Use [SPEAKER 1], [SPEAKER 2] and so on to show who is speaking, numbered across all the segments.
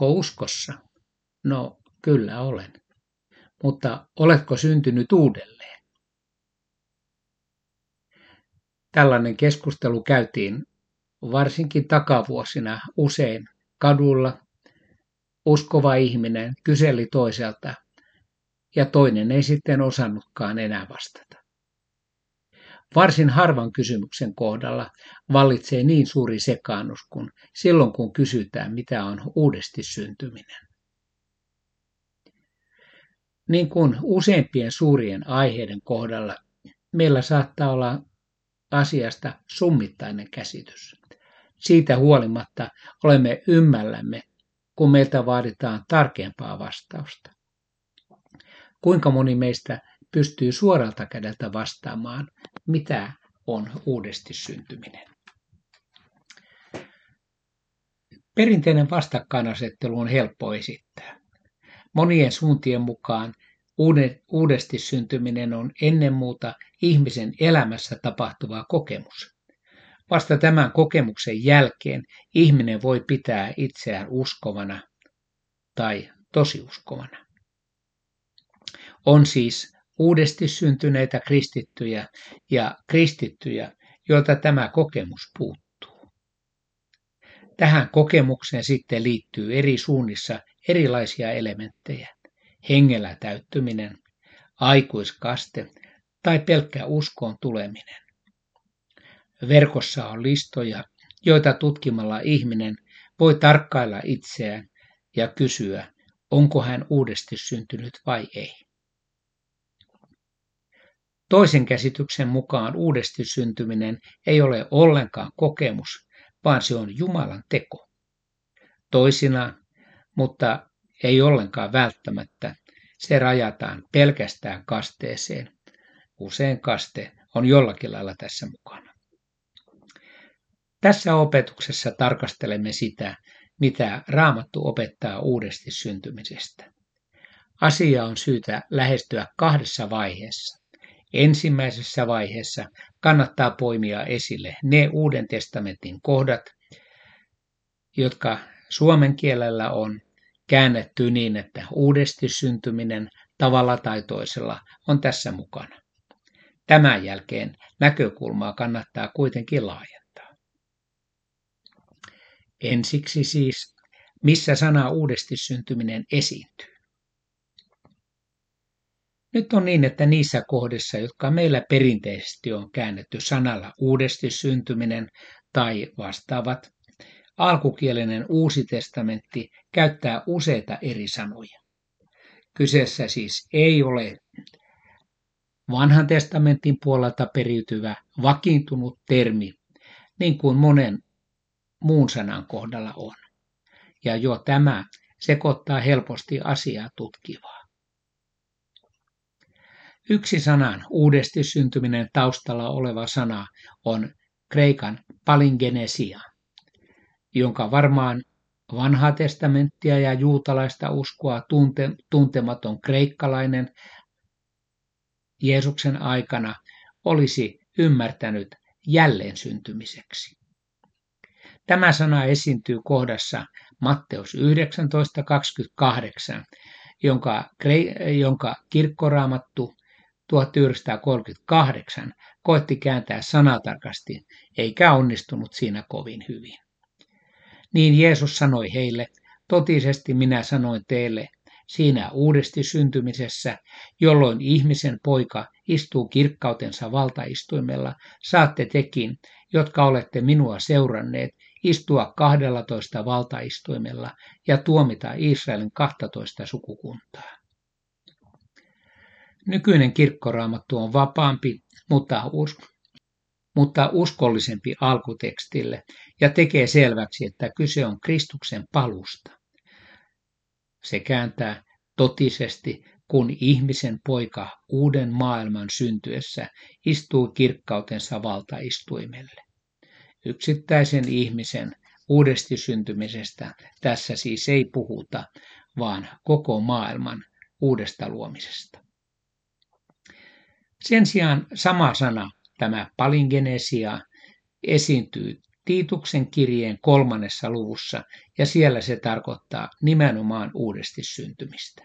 [SPEAKER 1] Oletko uskossa? No, kyllä olen. Mutta oletko syntynyt uudelleen? Tällainen keskustelu käytiin varsinkin takavuosina usein kadulla. Uskova ihminen kyseli toiselta ja toinen ei sitten osannutkaan enää vastata. Varsin harvan kysymyksen kohdalla vallitsee niin suuri sekaannus kuin silloin, kun kysytään, mitä on uudesti syntyminen. Niin kuin useimpien suurien aiheiden kohdalla, meillä saattaa olla asiasta summittainen käsitys. Siitä huolimatta olemme ymmällämme, kun meiltä vaaditaan tarkempaa vastausta. Kuinka moni meistä pystyy suoralta kädeltä vastaamaan, mitä on uudesti syntyminen. Perinteinen vastakkainasettelu on helppo esittää. Monien suuntien mukaan uudesti syntyminen on ennen muuta ihmisen elämässä tapahtuva kokemus. Vasta tämän kokemuksen jälkeen ihminen voi pitää itseään uskovana tai tosiuskovana. On siis uudesti syntyneitä kristittyjä ja kristittyjä, joilta tämä kokemus puuttuu. Tähän kokemukseen sitten liittyy eri suunnissa erilaisia elementtejä. Hengellä täyttyminen, aikuiskaste tai pelkkä uskoon tuleminen. Verkossa on listoja, joita tutkimalla ihminen voi tarkkailla itseään ja kysyä, onko hän uudesti syntynyt vai ei. Toisen käsityksen mukaan uudesti syntyminen ei ole ollenkaan kokemus, vaan se on Jumalan teko. Toisinaan, mutta ei ollenkaan välttämättä, se rajataan pelkästään kasteeseen. Usein kaste on jollakin lailla tässä mukana. Tässä opetuksessa tarkastelemme sitä, mitä Raamattu opettaa uudesti syntymisestä. Asia on syytä lähestyä kahdessa vaiheessa. Ensimmäisessä vaiheessa kannattaa poimia esille ne Uuden testamentin kohdat, jotka suomen kielellä on käännetty niin, että uudesti syntyminen tavalla tai toisella on tässä mukana. Tämän jälkeen näkökulmaa kannattaa kuitenkin laajentaa. Ensiksi siis, missä sana uudesti syntyminen esiintyy. Nyt on niin, että niissä kohdissa, jotka meillä perinteisesti on käännetty sanalla uudesti syntyminen tai vastaavat, alkukielinen uusi testamentti käyttää useita eri sanoja. Kyseessä siis ei ole vanhan testamentin puolelta periytyvä vakiintunut termi, niin kuin monen muun sanan kohdalla on. Ja jo tämä sekoittaa helposti asiaa tutkivaa. Yksi sanan uudesti syntyminen taustalla oleva sana on kreikan palingenesia, jonka varmaan vanhaa testamenttia ja juutalaista uskoa tunte, tuntematon kreikkalainen Jeesuksen aikana olisi ymmärtänyt jälleen syntymiseksi. Tämä sana esiintyy kohdassa Matteus 19.28, jonka, jonka kirkkoraamattu 1938 koetti kääntää sanatarkasti, eikä onnistunut siinä kovin hyvin. Niin Jeesus sanoi heille, totisesti minä sanoin teille, siinä uudesti syntymisessä, jolloin ihmisen poika istuu kirkkautensa valtaistuimella, saatte tekin, jotka olette minua seuranneet, istua 12 valtaistuimella ja tuomita Israelin 12 sukukuntaa. Nykyinen kirkkoraamattu on vapaampi, mutta, us- mutta uskollisempi alkutekstille ja tekee selväksi, että kyse on Kristuksen palusta. Se kääntää totisesti, kun ihmisen poika uuden maailman syntyessä istuu kirkkautensa valtaistuimelle. Yksittäisen ihmisen uudesti syntymisestä tässä siis ei puhuta, vaan koko maailman uudesta luomisesta. Sen sijaan sama sana, tämä palingenesia, esiintyy Tiituksen kirjeen kolmannessa luvussa, ja siellä se tarkoittaa nimenomaan uudesti syntymistä.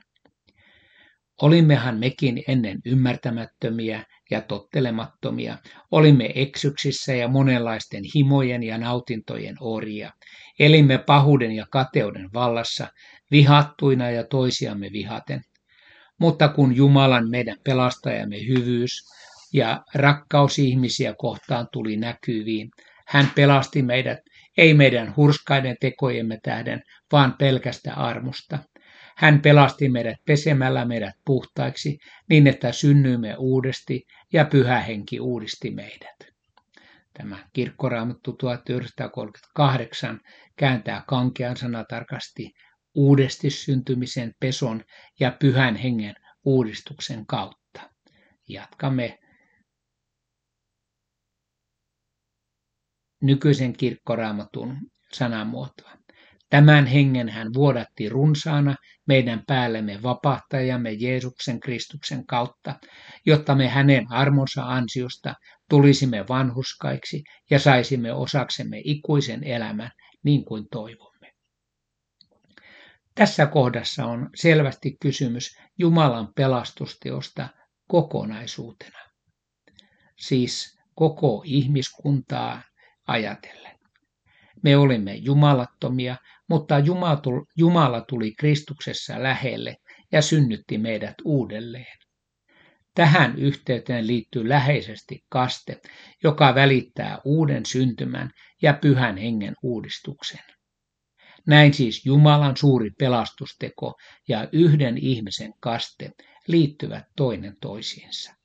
[SPEAKER 1] Olimmehan mekin ennen ymmärtämättömiä ja tottelemattomia, olimme eksyksissä ja monenlaisten himojen ja nautintojen orjia, elimme pahuuden ja kateuden vallassa, vihattuina ja toisiamme vihaten. Mutta kun Jumalan meidän pelastajamme hyvyys ja rakkaus ihmisiä kohtaan tuli näkyviin, hän pelasti meidät ei meidän hurskaiden tekojemme tähden, vaan pelkästä armosta. Hän pelasti meidät pesemällä meidät puhtaiksi niin, että synnyimme uudesti ja pyhä henki uudisti meidät. Tämä kirkkoraamattu 1938 kääntää kankean sana tarkasti uudesti syntymisen peson ja pyhän hengen uudistuksen kautta. Jatkamme nykyisen kirkkoraamatun sanamuotoa. Tämän hengen hän vuodatti runsaana meidän päällemme vapahtajamme Jeesuksen Kristuksen kautta, jotta me hänen armonsa ansiosta tulisimme vanhuskaiksi ja saisimme osaksemme ikuisen elämän niin kuin toivomme. Tässä kohdassa on selvästi kysymys Jumalan pelastusteosta kokonaisuutena, siis koko ihmiskuntaa ajatellen. Me olimme jumalattomia, mutta Jumala tuli Kristuksessa lähelle ja synnytti meidät uudelleen. Tähän yhteyteen liittyy läheisesti kaste, joka välittää uuden syntymän ja pyhän hengen uudistuksen. Näin siis Jumalan suuri pelastusteko ja yhden ihmisen kaste liittyvät toinen toisiinsa.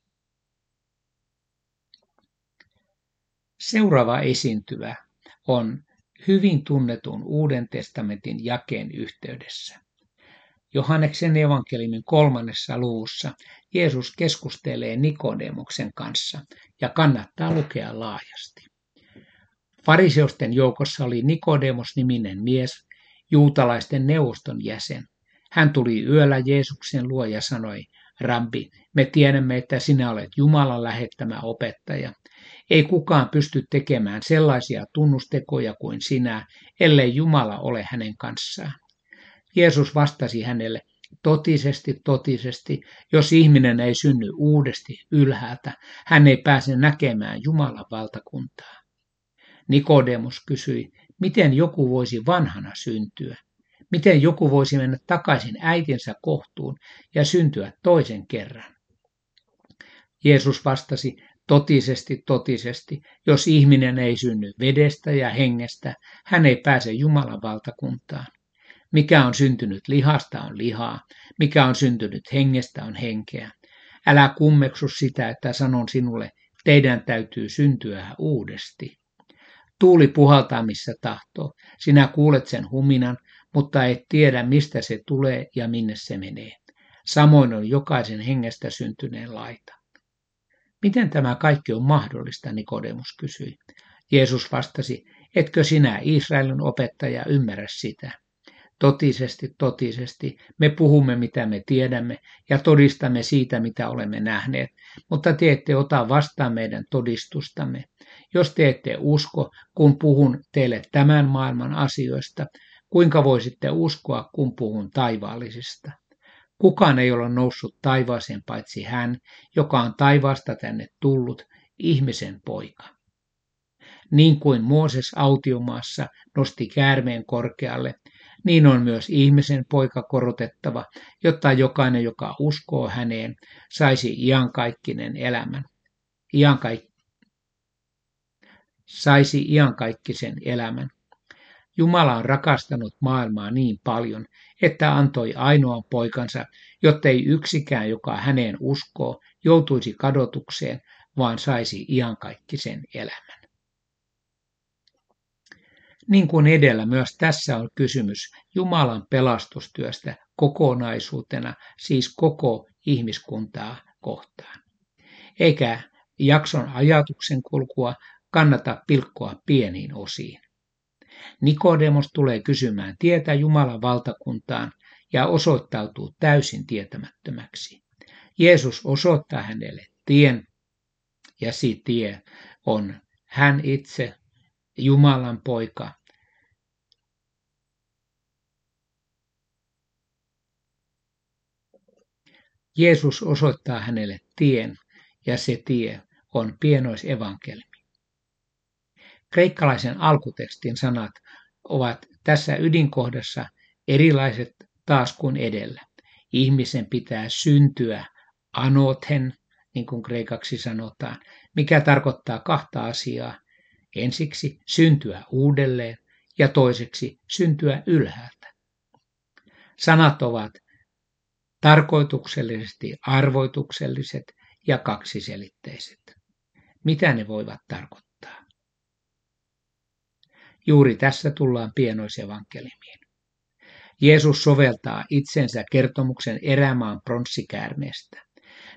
[SPEAKER 1] Seuraava esiintyvä on hyvin tunnetun Uuden testamentin jakeen yhteydessä. Johanneksen evankeliumin kolmannessa luvussa Jeesus keskustelee Nikodemuksen kanssa ja kannattaa lukea laajasti. Fariseusten joukossa oli Nikodemos-niminen mies, juutalaisten neuvoston jäsen. Hän tuli yöllä Jeesuksen luo ja sanoi, Rabbi, me tiedämme, että sinä olet Jumalan lähettämä opettaja. Ei kukaan pysty tekemään sellaisia tunnustekoja kuin sinä, ellei Jumala ole hänen kanssaan. Jeesus vastasi hänelle, totisesti, totisesti, jos ihminen ei synny uudesti ylhäältä, hän ei pääse näkemään Jumalan valtakuntaa. Nikodemus kysyi, miten joku voisi vanhana syntyä? Miten joku voisi mennä takaisin äitinsä kohtuun ja syntyä toisen kerran? Jeesus vastasi, totisesti, totisesti, jos ihminen ei synny vedestä ja hengestä, hän ei pääse Jumalan valtakuntaan. Mikä on syntynyt lihasta on lihaa, mikä on syntynyt hengestä on henkeä. Älä kummeksu sitä, että sanon sinulle, teidän täytyy syntyä uudesti. Tuuli puhaltaa missä tahtoo. Sinä kuulet sen huminan, mutta et tiedä mistä se tulee ja minne se menee. Samoin on jokaisen hengestä syntyneen laita. Miten tämä kaikki on mahdollista, Nikodemus kysyi. Jeesus vastasi, etkö sinä Israelin opettaja ymmärrä sitä? Totisesti, totisesti, me puhumme mitä me tiedämme ja todistamme siitä, mitä olemme nähneet, mutta te ette ota vastaan meidän todistustamme. Jos te ette usko, kun puhun teille tämän maailman asioista, kuinka voisitte uskoa, kun puhun taivaallisista? Kukaan ei ole noussut taivaaseen paitsi hän, joka on taivaasta tänne tullut, ihmisen poika. Niin kuin Mooses autiomaassa nosti käärmeen korkealle, niin on myös ihmisen poika korotettava, jotta jokainen, joka uskoo häneen, saisi iankaikkinen elämän. Iankaik- saisi iankaikkisen elämän. Jumala on rakastanut maailmaa niin paljon, että antoi ainoan poikansa, jottei yksikään, joka häneen uskoo, joutuisi kadotukseen, vaan saisi iankaikkisen elämän. Niin kuin edellä, myös tässä on kysymys Jumalan pelastustyöstä kokonaisuutena, siis koko ihmiskuntaa kohtaan. Eikä jakson ajatuksen kulkua kannata pilkkoa pieniin osiin. Nikodemos tulee kysymään tietä Jumalan valtakuntaan ja osoittautuu täysin tietämättömäksi. Jeesus osoittaa hänelle tien ja si tie on hän itse Jumalan poika. Jeesus osoittaa hänelle tien, ja se tie on pienoisevankelmi. Kreikkalaisen alkutekstin sanat ovat tässä ydinkohdassa erilaiset taas kuin edellä. Ihmisen pitää syntyä anothen, niin kuin kreikaksi sanotaan, mikä tarkoittaa kahta asiaa. Ensiksi syntyä uudelleen ja toiseksi syntyä ylhäältä. Sanat ovat tarkoituksellisesti arvoitukselliset ja kaksiselitteiset. Mitä ne voivat tarkoittaa? Juuri tässä tullaan pienoisevankelimiin. Jeesus soveltaa itsensä kertomuksen erämaan pronssikäärmeestä.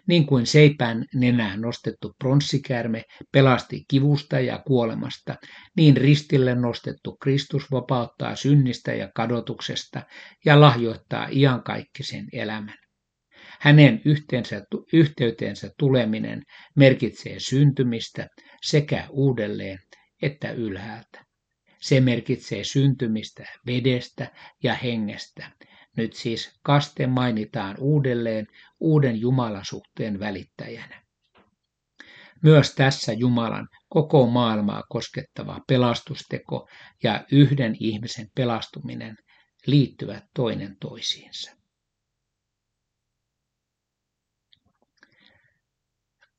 [SPEAKER 1] Niin kuin seipään nenään nostettu pronssikäärme pelasti kivusta ja kuolemasta, niin ristille nostettu Kristus vapauttaa synnistä ja kadotuksesta ja lahjoittaa iankaikkisen elämän. Hänen yhteensä, yhteyteensä tuleminen merkitsee syntymistä sekä uudelleen että ylhäältä. Se merkitsee syntymistä vedestä ja hengestä. Nyt siis kaste mainitaan uudelleen uuden Jumalasuhteen välittäjänä. Myös tässä Jumalan koko maailmaa koskettava pelastusteko ja yhden ihmisen pelastuminen liittyvät toinen toisiinsa.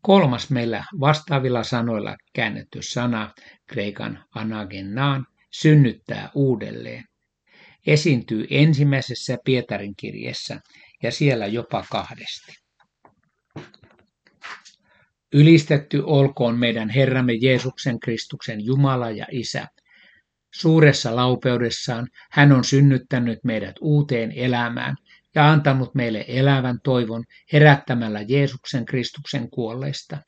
[SPEAKER 1] Kolmas meillä vastaavilla sanoilla käännetty sana, kreikan anagenaan, synnyttää uudelleen. Esiintyy ensimmäisessä Pietarin kirjassa ja siellä jopa kahdesti. Ylistetty olkoon meidän Herramme Jeesuksen Kristuksen Jumala ja Isä. Suuressa laupeudessaan hän on synnyttänyt meidät uuteen elämään ja antanut meille elävän toivon herättämällä Jeesuksen Kristuksen kuolleista.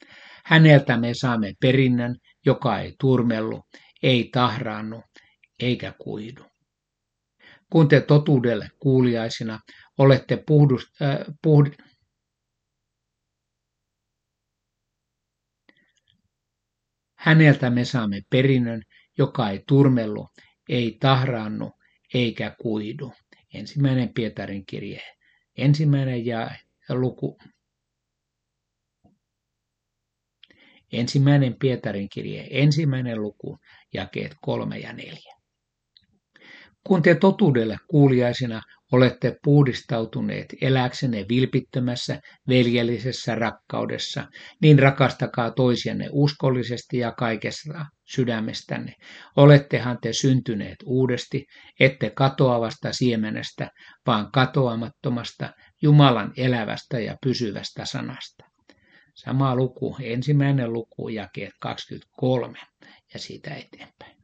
[SPEAKER 1] Häneltä me saamme perinnön, joka ei turmellu, ei tahraannu eikä kuidu. Kun te totuudelle kuuliaisina olette puhdus, äh, puhd... Häneltä me saamme perinnön, joka ei turmellu, ei tahraannu eikä kuidu. Ensimmäinen Pietarin kirje, ensimmäinen ja luku. Ensimmäinen Pietarin kirje, ensimmäinen luku, jakeet kolme ja neljä. Kun te totuudelle kuuliaisina olette puhdistautuneet eläksenne vilpittömässä veljellisessä rakkaudessa, niin rakastakaa toisianne uskollisesti ja kaikessa sydämestänne. Olettehan te syntyneet uudesti, ette katoavasta siemenestä, vaan katoamattomasta Jumalan elävästä ja pysyvästä sanasta. Sama luku, ensimmäinen luku, jakeet 23 ja siitä eteenpäin.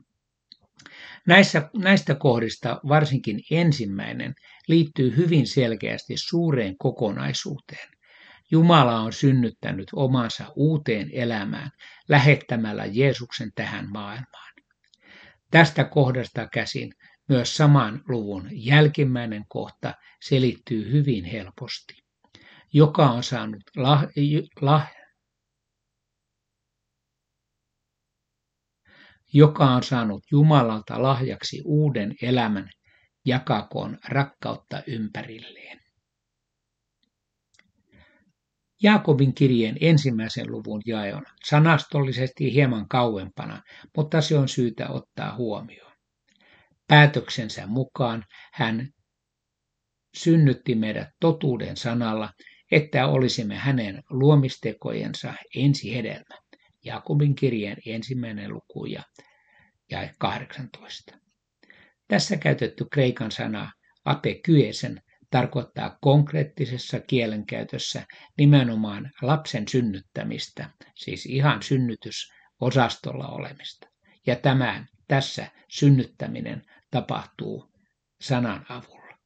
[SPEAKER 1] Näissä, näistä kohdista varsinkin ensimmäinen liittyy hyvin selkeästi suureen kokonaisuuteen. Jumala on synnyttänyt omansa uuteen elämään lähettämällä Jeesuksen tähän maailmaan. Tästä kohdasta käsin myös saman luvun jälkimmäinen kohta selittyy hyvin helposti. Joka on saanut lah, lah, joka on saanut Jumalalta lahjaksi uuden elämän, jakakoon rakkautta ympärilleen. Jaakobin kirjeen ensimmäisen luvun jae on sanastollisesti hieman kauempana, mutta se on syytä ottaa huomioon. Päätöksensä mukaan hän synnytti meidät totuuden sanalla, että olisimme hänen luomistekojensa ensihedelmä. Jakobin kirjeen ensimmäinen luku ja, ja 18. Tässä käytetty kreikan sana apekyesen tarkoittaa konkreettisessa kielenkäytössä nimenomaan lapsen synnyttämistä, siis ihan synnytysosastolla olemista. Ja tämä tässä synnyttäminen tapahtuu sanan avulla.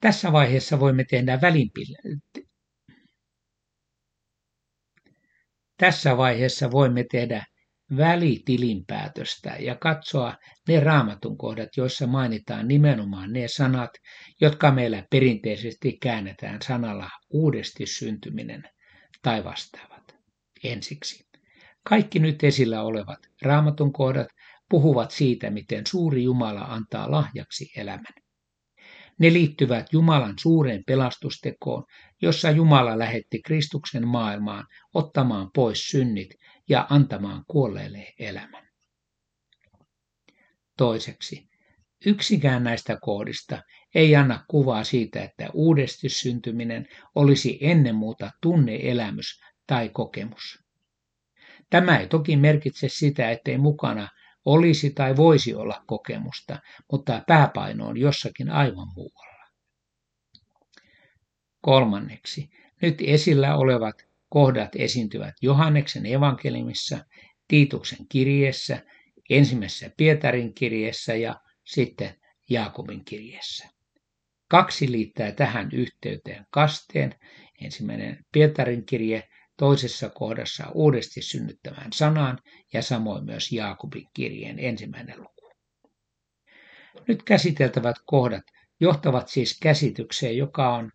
[SPEAKER 1] Tässä vaiheessa voimme tehdä Tässä vaiheessa voimme tehdä välitilinpäätöstä ja katsoa ne raamatun kohdat, joissa mainitaan nimenomaan ne sanat, jotka meillä perinteisesti käännetään sanalla uudesti syntyminen tai vastaavat. Ensiksi. Kaikki nyt esillä olevat raamatun kohdat puhuvat siitä, miten suuri Jumala antaa lahjaksi elämän. Ne liittyvät Jumalan suureen pelastustekoon, jossa Jumala lähetti Kristuksen maailmaan ottamaan pois synnit ja antamaan kuolleille elämän. Toiseksi, yksikään näistä kohdista ei anna kuvaa siitä, että uudesti syntyminen olisi ennen muuta tunneelämys tai kokemus. Tämä ei toki merkitse sitä, ettei mukana olisi tai voisi olla kokemusta, mutta pääpaino on jossakin aivan muualla. Kolmanneksi, nyt esillä olevat kohdat esiintyvät Johanneksen evankeliumissa, Tiituksen kirjeessä, ensimmäisessä Pietarin kirjeessä ja sitten Jaakobin kirjeessä. Kaksi liittää tähän yhteyteen kasteen, ensimmäinen Pietarin kirje toisessa kohdassa uudesti synnyttävään sanaan ja samoin myös Jaakobin kirjeen ensimmäinen luku. Nyt käsiteltävät kohdat johtavat siis käsitykseen, joka on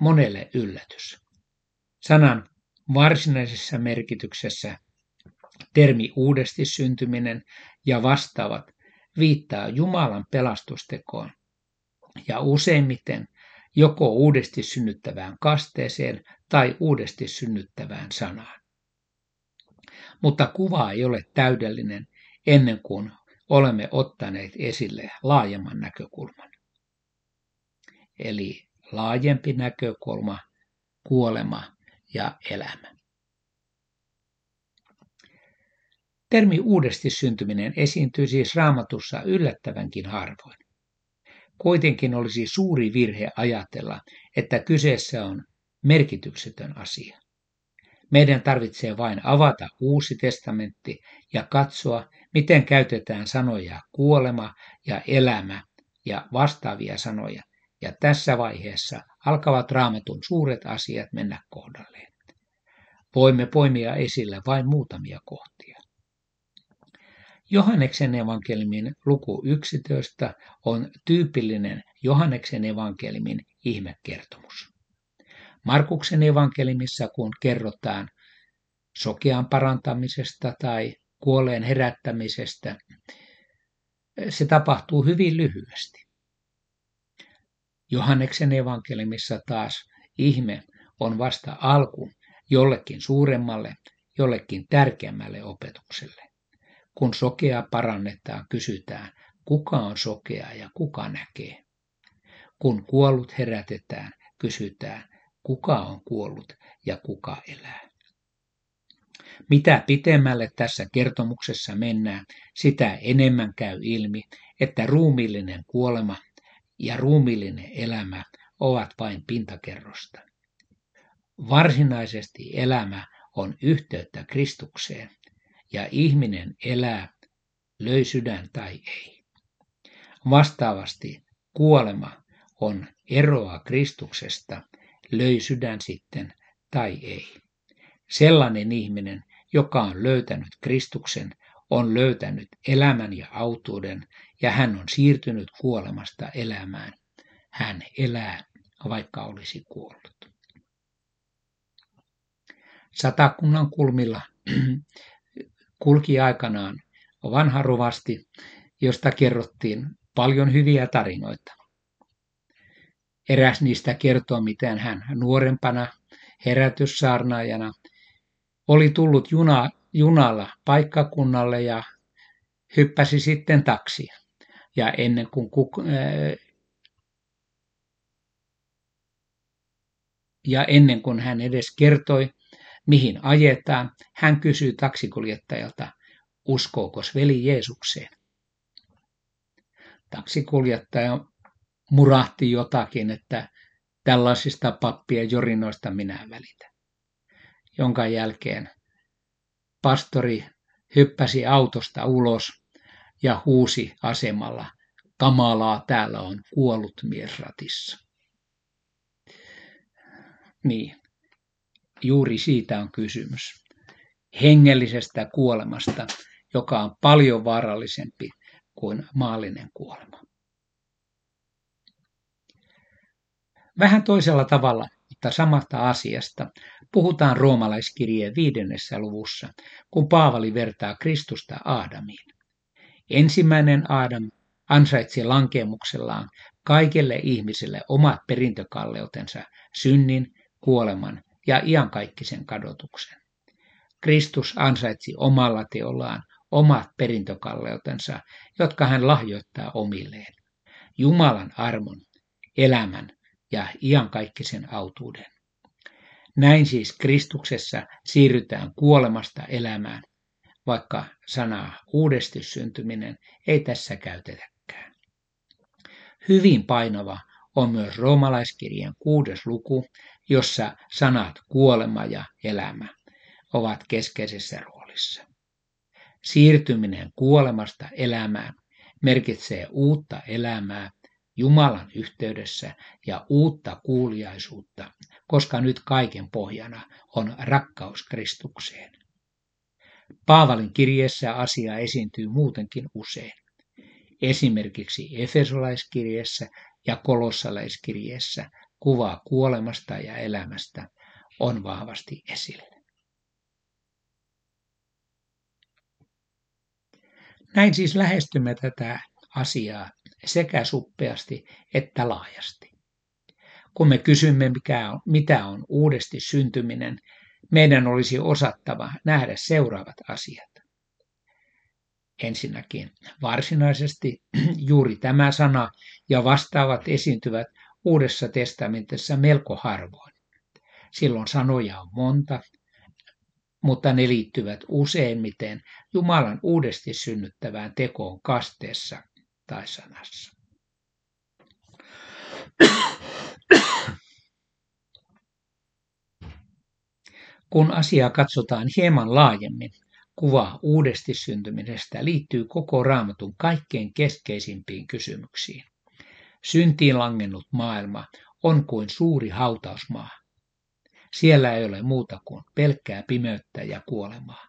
[SPEAKER 1] monelle yllätys. Sanan varsinaisessa merkityksessä termi uudesti syntyminen ja vastaavat viittaa Jumalan pelastustekoon ja useimmiten joko uudesti synnyttävään kasteeseen tai uudesti synnyttävään sanaan. Mutta kuva ei ole täydellinen ennen kuin olemme ottaneet esille laajemman näkökulman. Eli laajempi näkökulma, kuolema ja elämä. Termi uudesti syntyminen esiintyy siis raamatussa yllättävänkin harvoin. Kuitenkin olisi suuri virhe ajatella, että kyseessä on merkityksetön asia. Meidän tarvitsee vain avata uusi testamentti ja katsoa, miten käytetään sanoja kuolema ja elämä ja vastaavia sanoja, ja tässä vaiheessa alkavat raamatun suuret asiat mennä kohdalleen. Voimme poimia esille vain muutamia kohtia. Johanneksen evankeliumin luku 11 on tyypillinen Johanneksen evankeliumin ihmekertomus. Markuksen evankeliumissa, kun kerrotaan sokean parantamisesta tai kuoleen herättämisestä, se tapahtuu hyvin lyhyesti. Johanneksen evankeliumissa taas ihme on vasta alku jollekin suuremmalle, jollekin tärkeämmälle opetukselle. Kun sokea parannetaan, kysytään, kuka on sokea ja kuka näkee. Kun kuollut herätetään, kysytään, kuka on kuollut ja kuka elää. Mitä pitemmälle tässä kertomuksessa mennään, sitä enemmän käy ilmi, että ruumiillinen kuolema ja ruumiillinen elämä ovat vain pintakerrosta. Varsinaisesti elämä on yhteyttä Kristukseen, ja ihminen elää, löi sydän tai ei. Vastaavasti kuolema on eroa Kristuksesta, löi sydän sitten tai ei. Sellainen ihminen, joka on löytänyt Kristuksen, on löytänyt elämän ja autuuden ja hän on siirtynyt kuolemasta elämään. Hän elää, vaikka olisi kuollut. Satakunnan kulmilla kulki aikanaan vanha rovasti, josta kerrottiin paljon hyviä tarinoita. Eräs niistä kertoo, miten hän nuorempana herätyssaarnaajana oli tullut juna, junalla paikkakunnalle ja hyppäsi sitten taksi. Ja ennen kuin kuk, ja ennen kuin hän edes kertoi, mihin ajetaan, hän kysyy taksikuljettajalta, uskooko veli Jeesukseen. Taksikuljettaja murahti jotakin, että tällaisista pappien jorinoista minä välitän. Jonka jälkeen pastori hyppäsi autosta ulos ja huusi asemalla, kamalaa täällä on kuollut mies ratissa. Niin, juuri siitä on kysymys. Hengellisestä kuolemasta, joka on paljon vaarallisempi kuin maallinen kuolema. Vähän toisella tavalla mutta samasta asiasta puhutaan roomalaiskirjeen viidennessä luvussa, kun Paavali vertaa Kristusta Aadamiin. Ensimmäinen Aadam ansaitsi lankemuksellaan kaikille ihmisille omat perintökalleutensa, synnin, kuoleman ja iankaikkisen kadotuksen. Kristus ansaitsi omalla teollaan omat perintökalleutensa, jotka hän lahjoittaa omilleen. Jumalan armon, elämän ja iankaikkisen autuuden. Näin siis Kristuksessa siirrytään kuolemasta elämään, vaikka sanaa uudesti syntyminen ei tässä käytetäkään. Hyvin painava on myös roomalaiskirjan kuudes luku, jossa sanat kuolema ja elämä ovat keskeisessä roolissa. Siirtyminen kuolemasta elämään merkitsee uutta elämää Jumalan yhteydessä ja uutta kuuliaisuutta, koska nyt kaiken pohjana on rakkaus Kristukseen. Paavalin kirjeessä asia esiintyy muutenkin usein. Esimerkiksi Efesolaiskirjeessä ja Kolossalaiskirjeessä kuva kuolemasta ja elämästä on vahvasti esillä. Näin siis lähestymme tätä asiaa sekä suppeasti että laajasti. Kun me kysymme, mikä on, mitä on uudesti syntyminen, meidän olisi osattava nähdä seuraavat asiat. Ensinnäkin varsinaisesti juuri tämä sana ja vastaavat esiintyvät Uudessa testamentissa melko harvoin. Silloin sanoja on monta, mutta ne liittyvät useimmiten Jumalan uudesti synnyttävään tekoon kasteessa tai sanassa. Kun asiaa katsotaan hieman laajemmin, kuva uudesti syntymisestä liittyy koko raamatun kaikkein keskeisimpiin kysymyksiin. Syntiin langennut maailma on kuin suuri hautausmaa. Siellä ei ole muuta kuin pelkkää pimeyttä ja kuolemaa.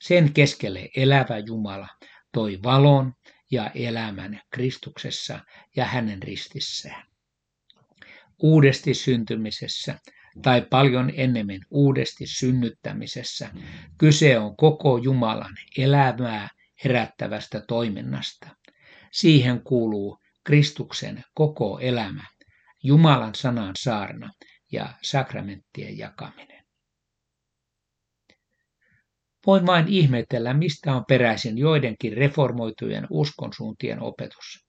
[SPEAKER 1] Sen keskelle elävä Jumala toi valon ja elämän Kristuksessa ja hänen ristissään. Uudesti syntymisessä tai paljon ennemmin uudesti synnyttämisessä kyse on koko Jumalan elämää herättävästä toiminnasta. Siihen kuuluu Kristuksen koko elämä, Jumalan sanan saarna ja sakramenttien jakaminen. Voin vain ihmetellä, mistä on peräisin joidenkin reformoitujen uskonsuuntien opetus.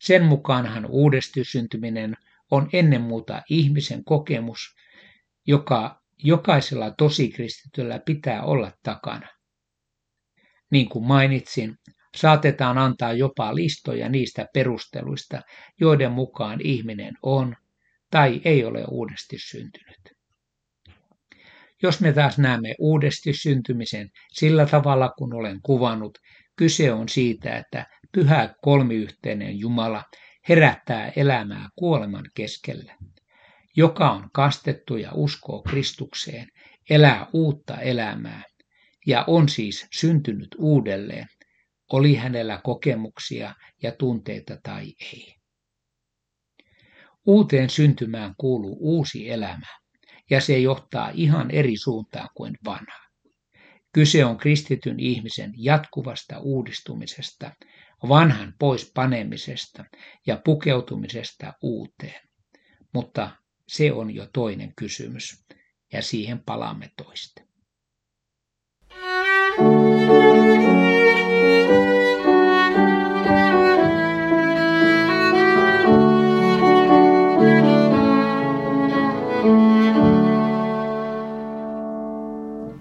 [SPEAKER 1] Sen mukaanhan uudesti syntyminen on ennen muuta ihmisen kokemus, joka jokaisella tosikristityllä pitää olla takana. Niin kuin mainitsin, saatetaan antaa jopa listoja niistä perusteluista, joiden mukaan ihminen on tai ei ole uudesti syntynyt. Jos me taas näemme uudesti syntymisen sillä tavalla, kun olen kuvannut, kyse on siitä, että pyhä kolmiyhteinen Jumala herättää elämää kuoleman keskellä. Joka on kastettu ja uskoo Kristukseen, elää uutta elämää ja on siis syntynyt uudelleen, oli hänellä kokemuksia ja tunteita tai ei. Uuteen syntymään kuuluu uusi elämä, ja se johtaa ihan eri suuntaan kuin vanha. Kyse on kristityn ihmisen jatkuvasta uudistumisesta, vanhan pois panemisesta ja pukeutumisesta uuteen. Mutta se on jo toinen kysymys, ja siihen palaamme toista. thank you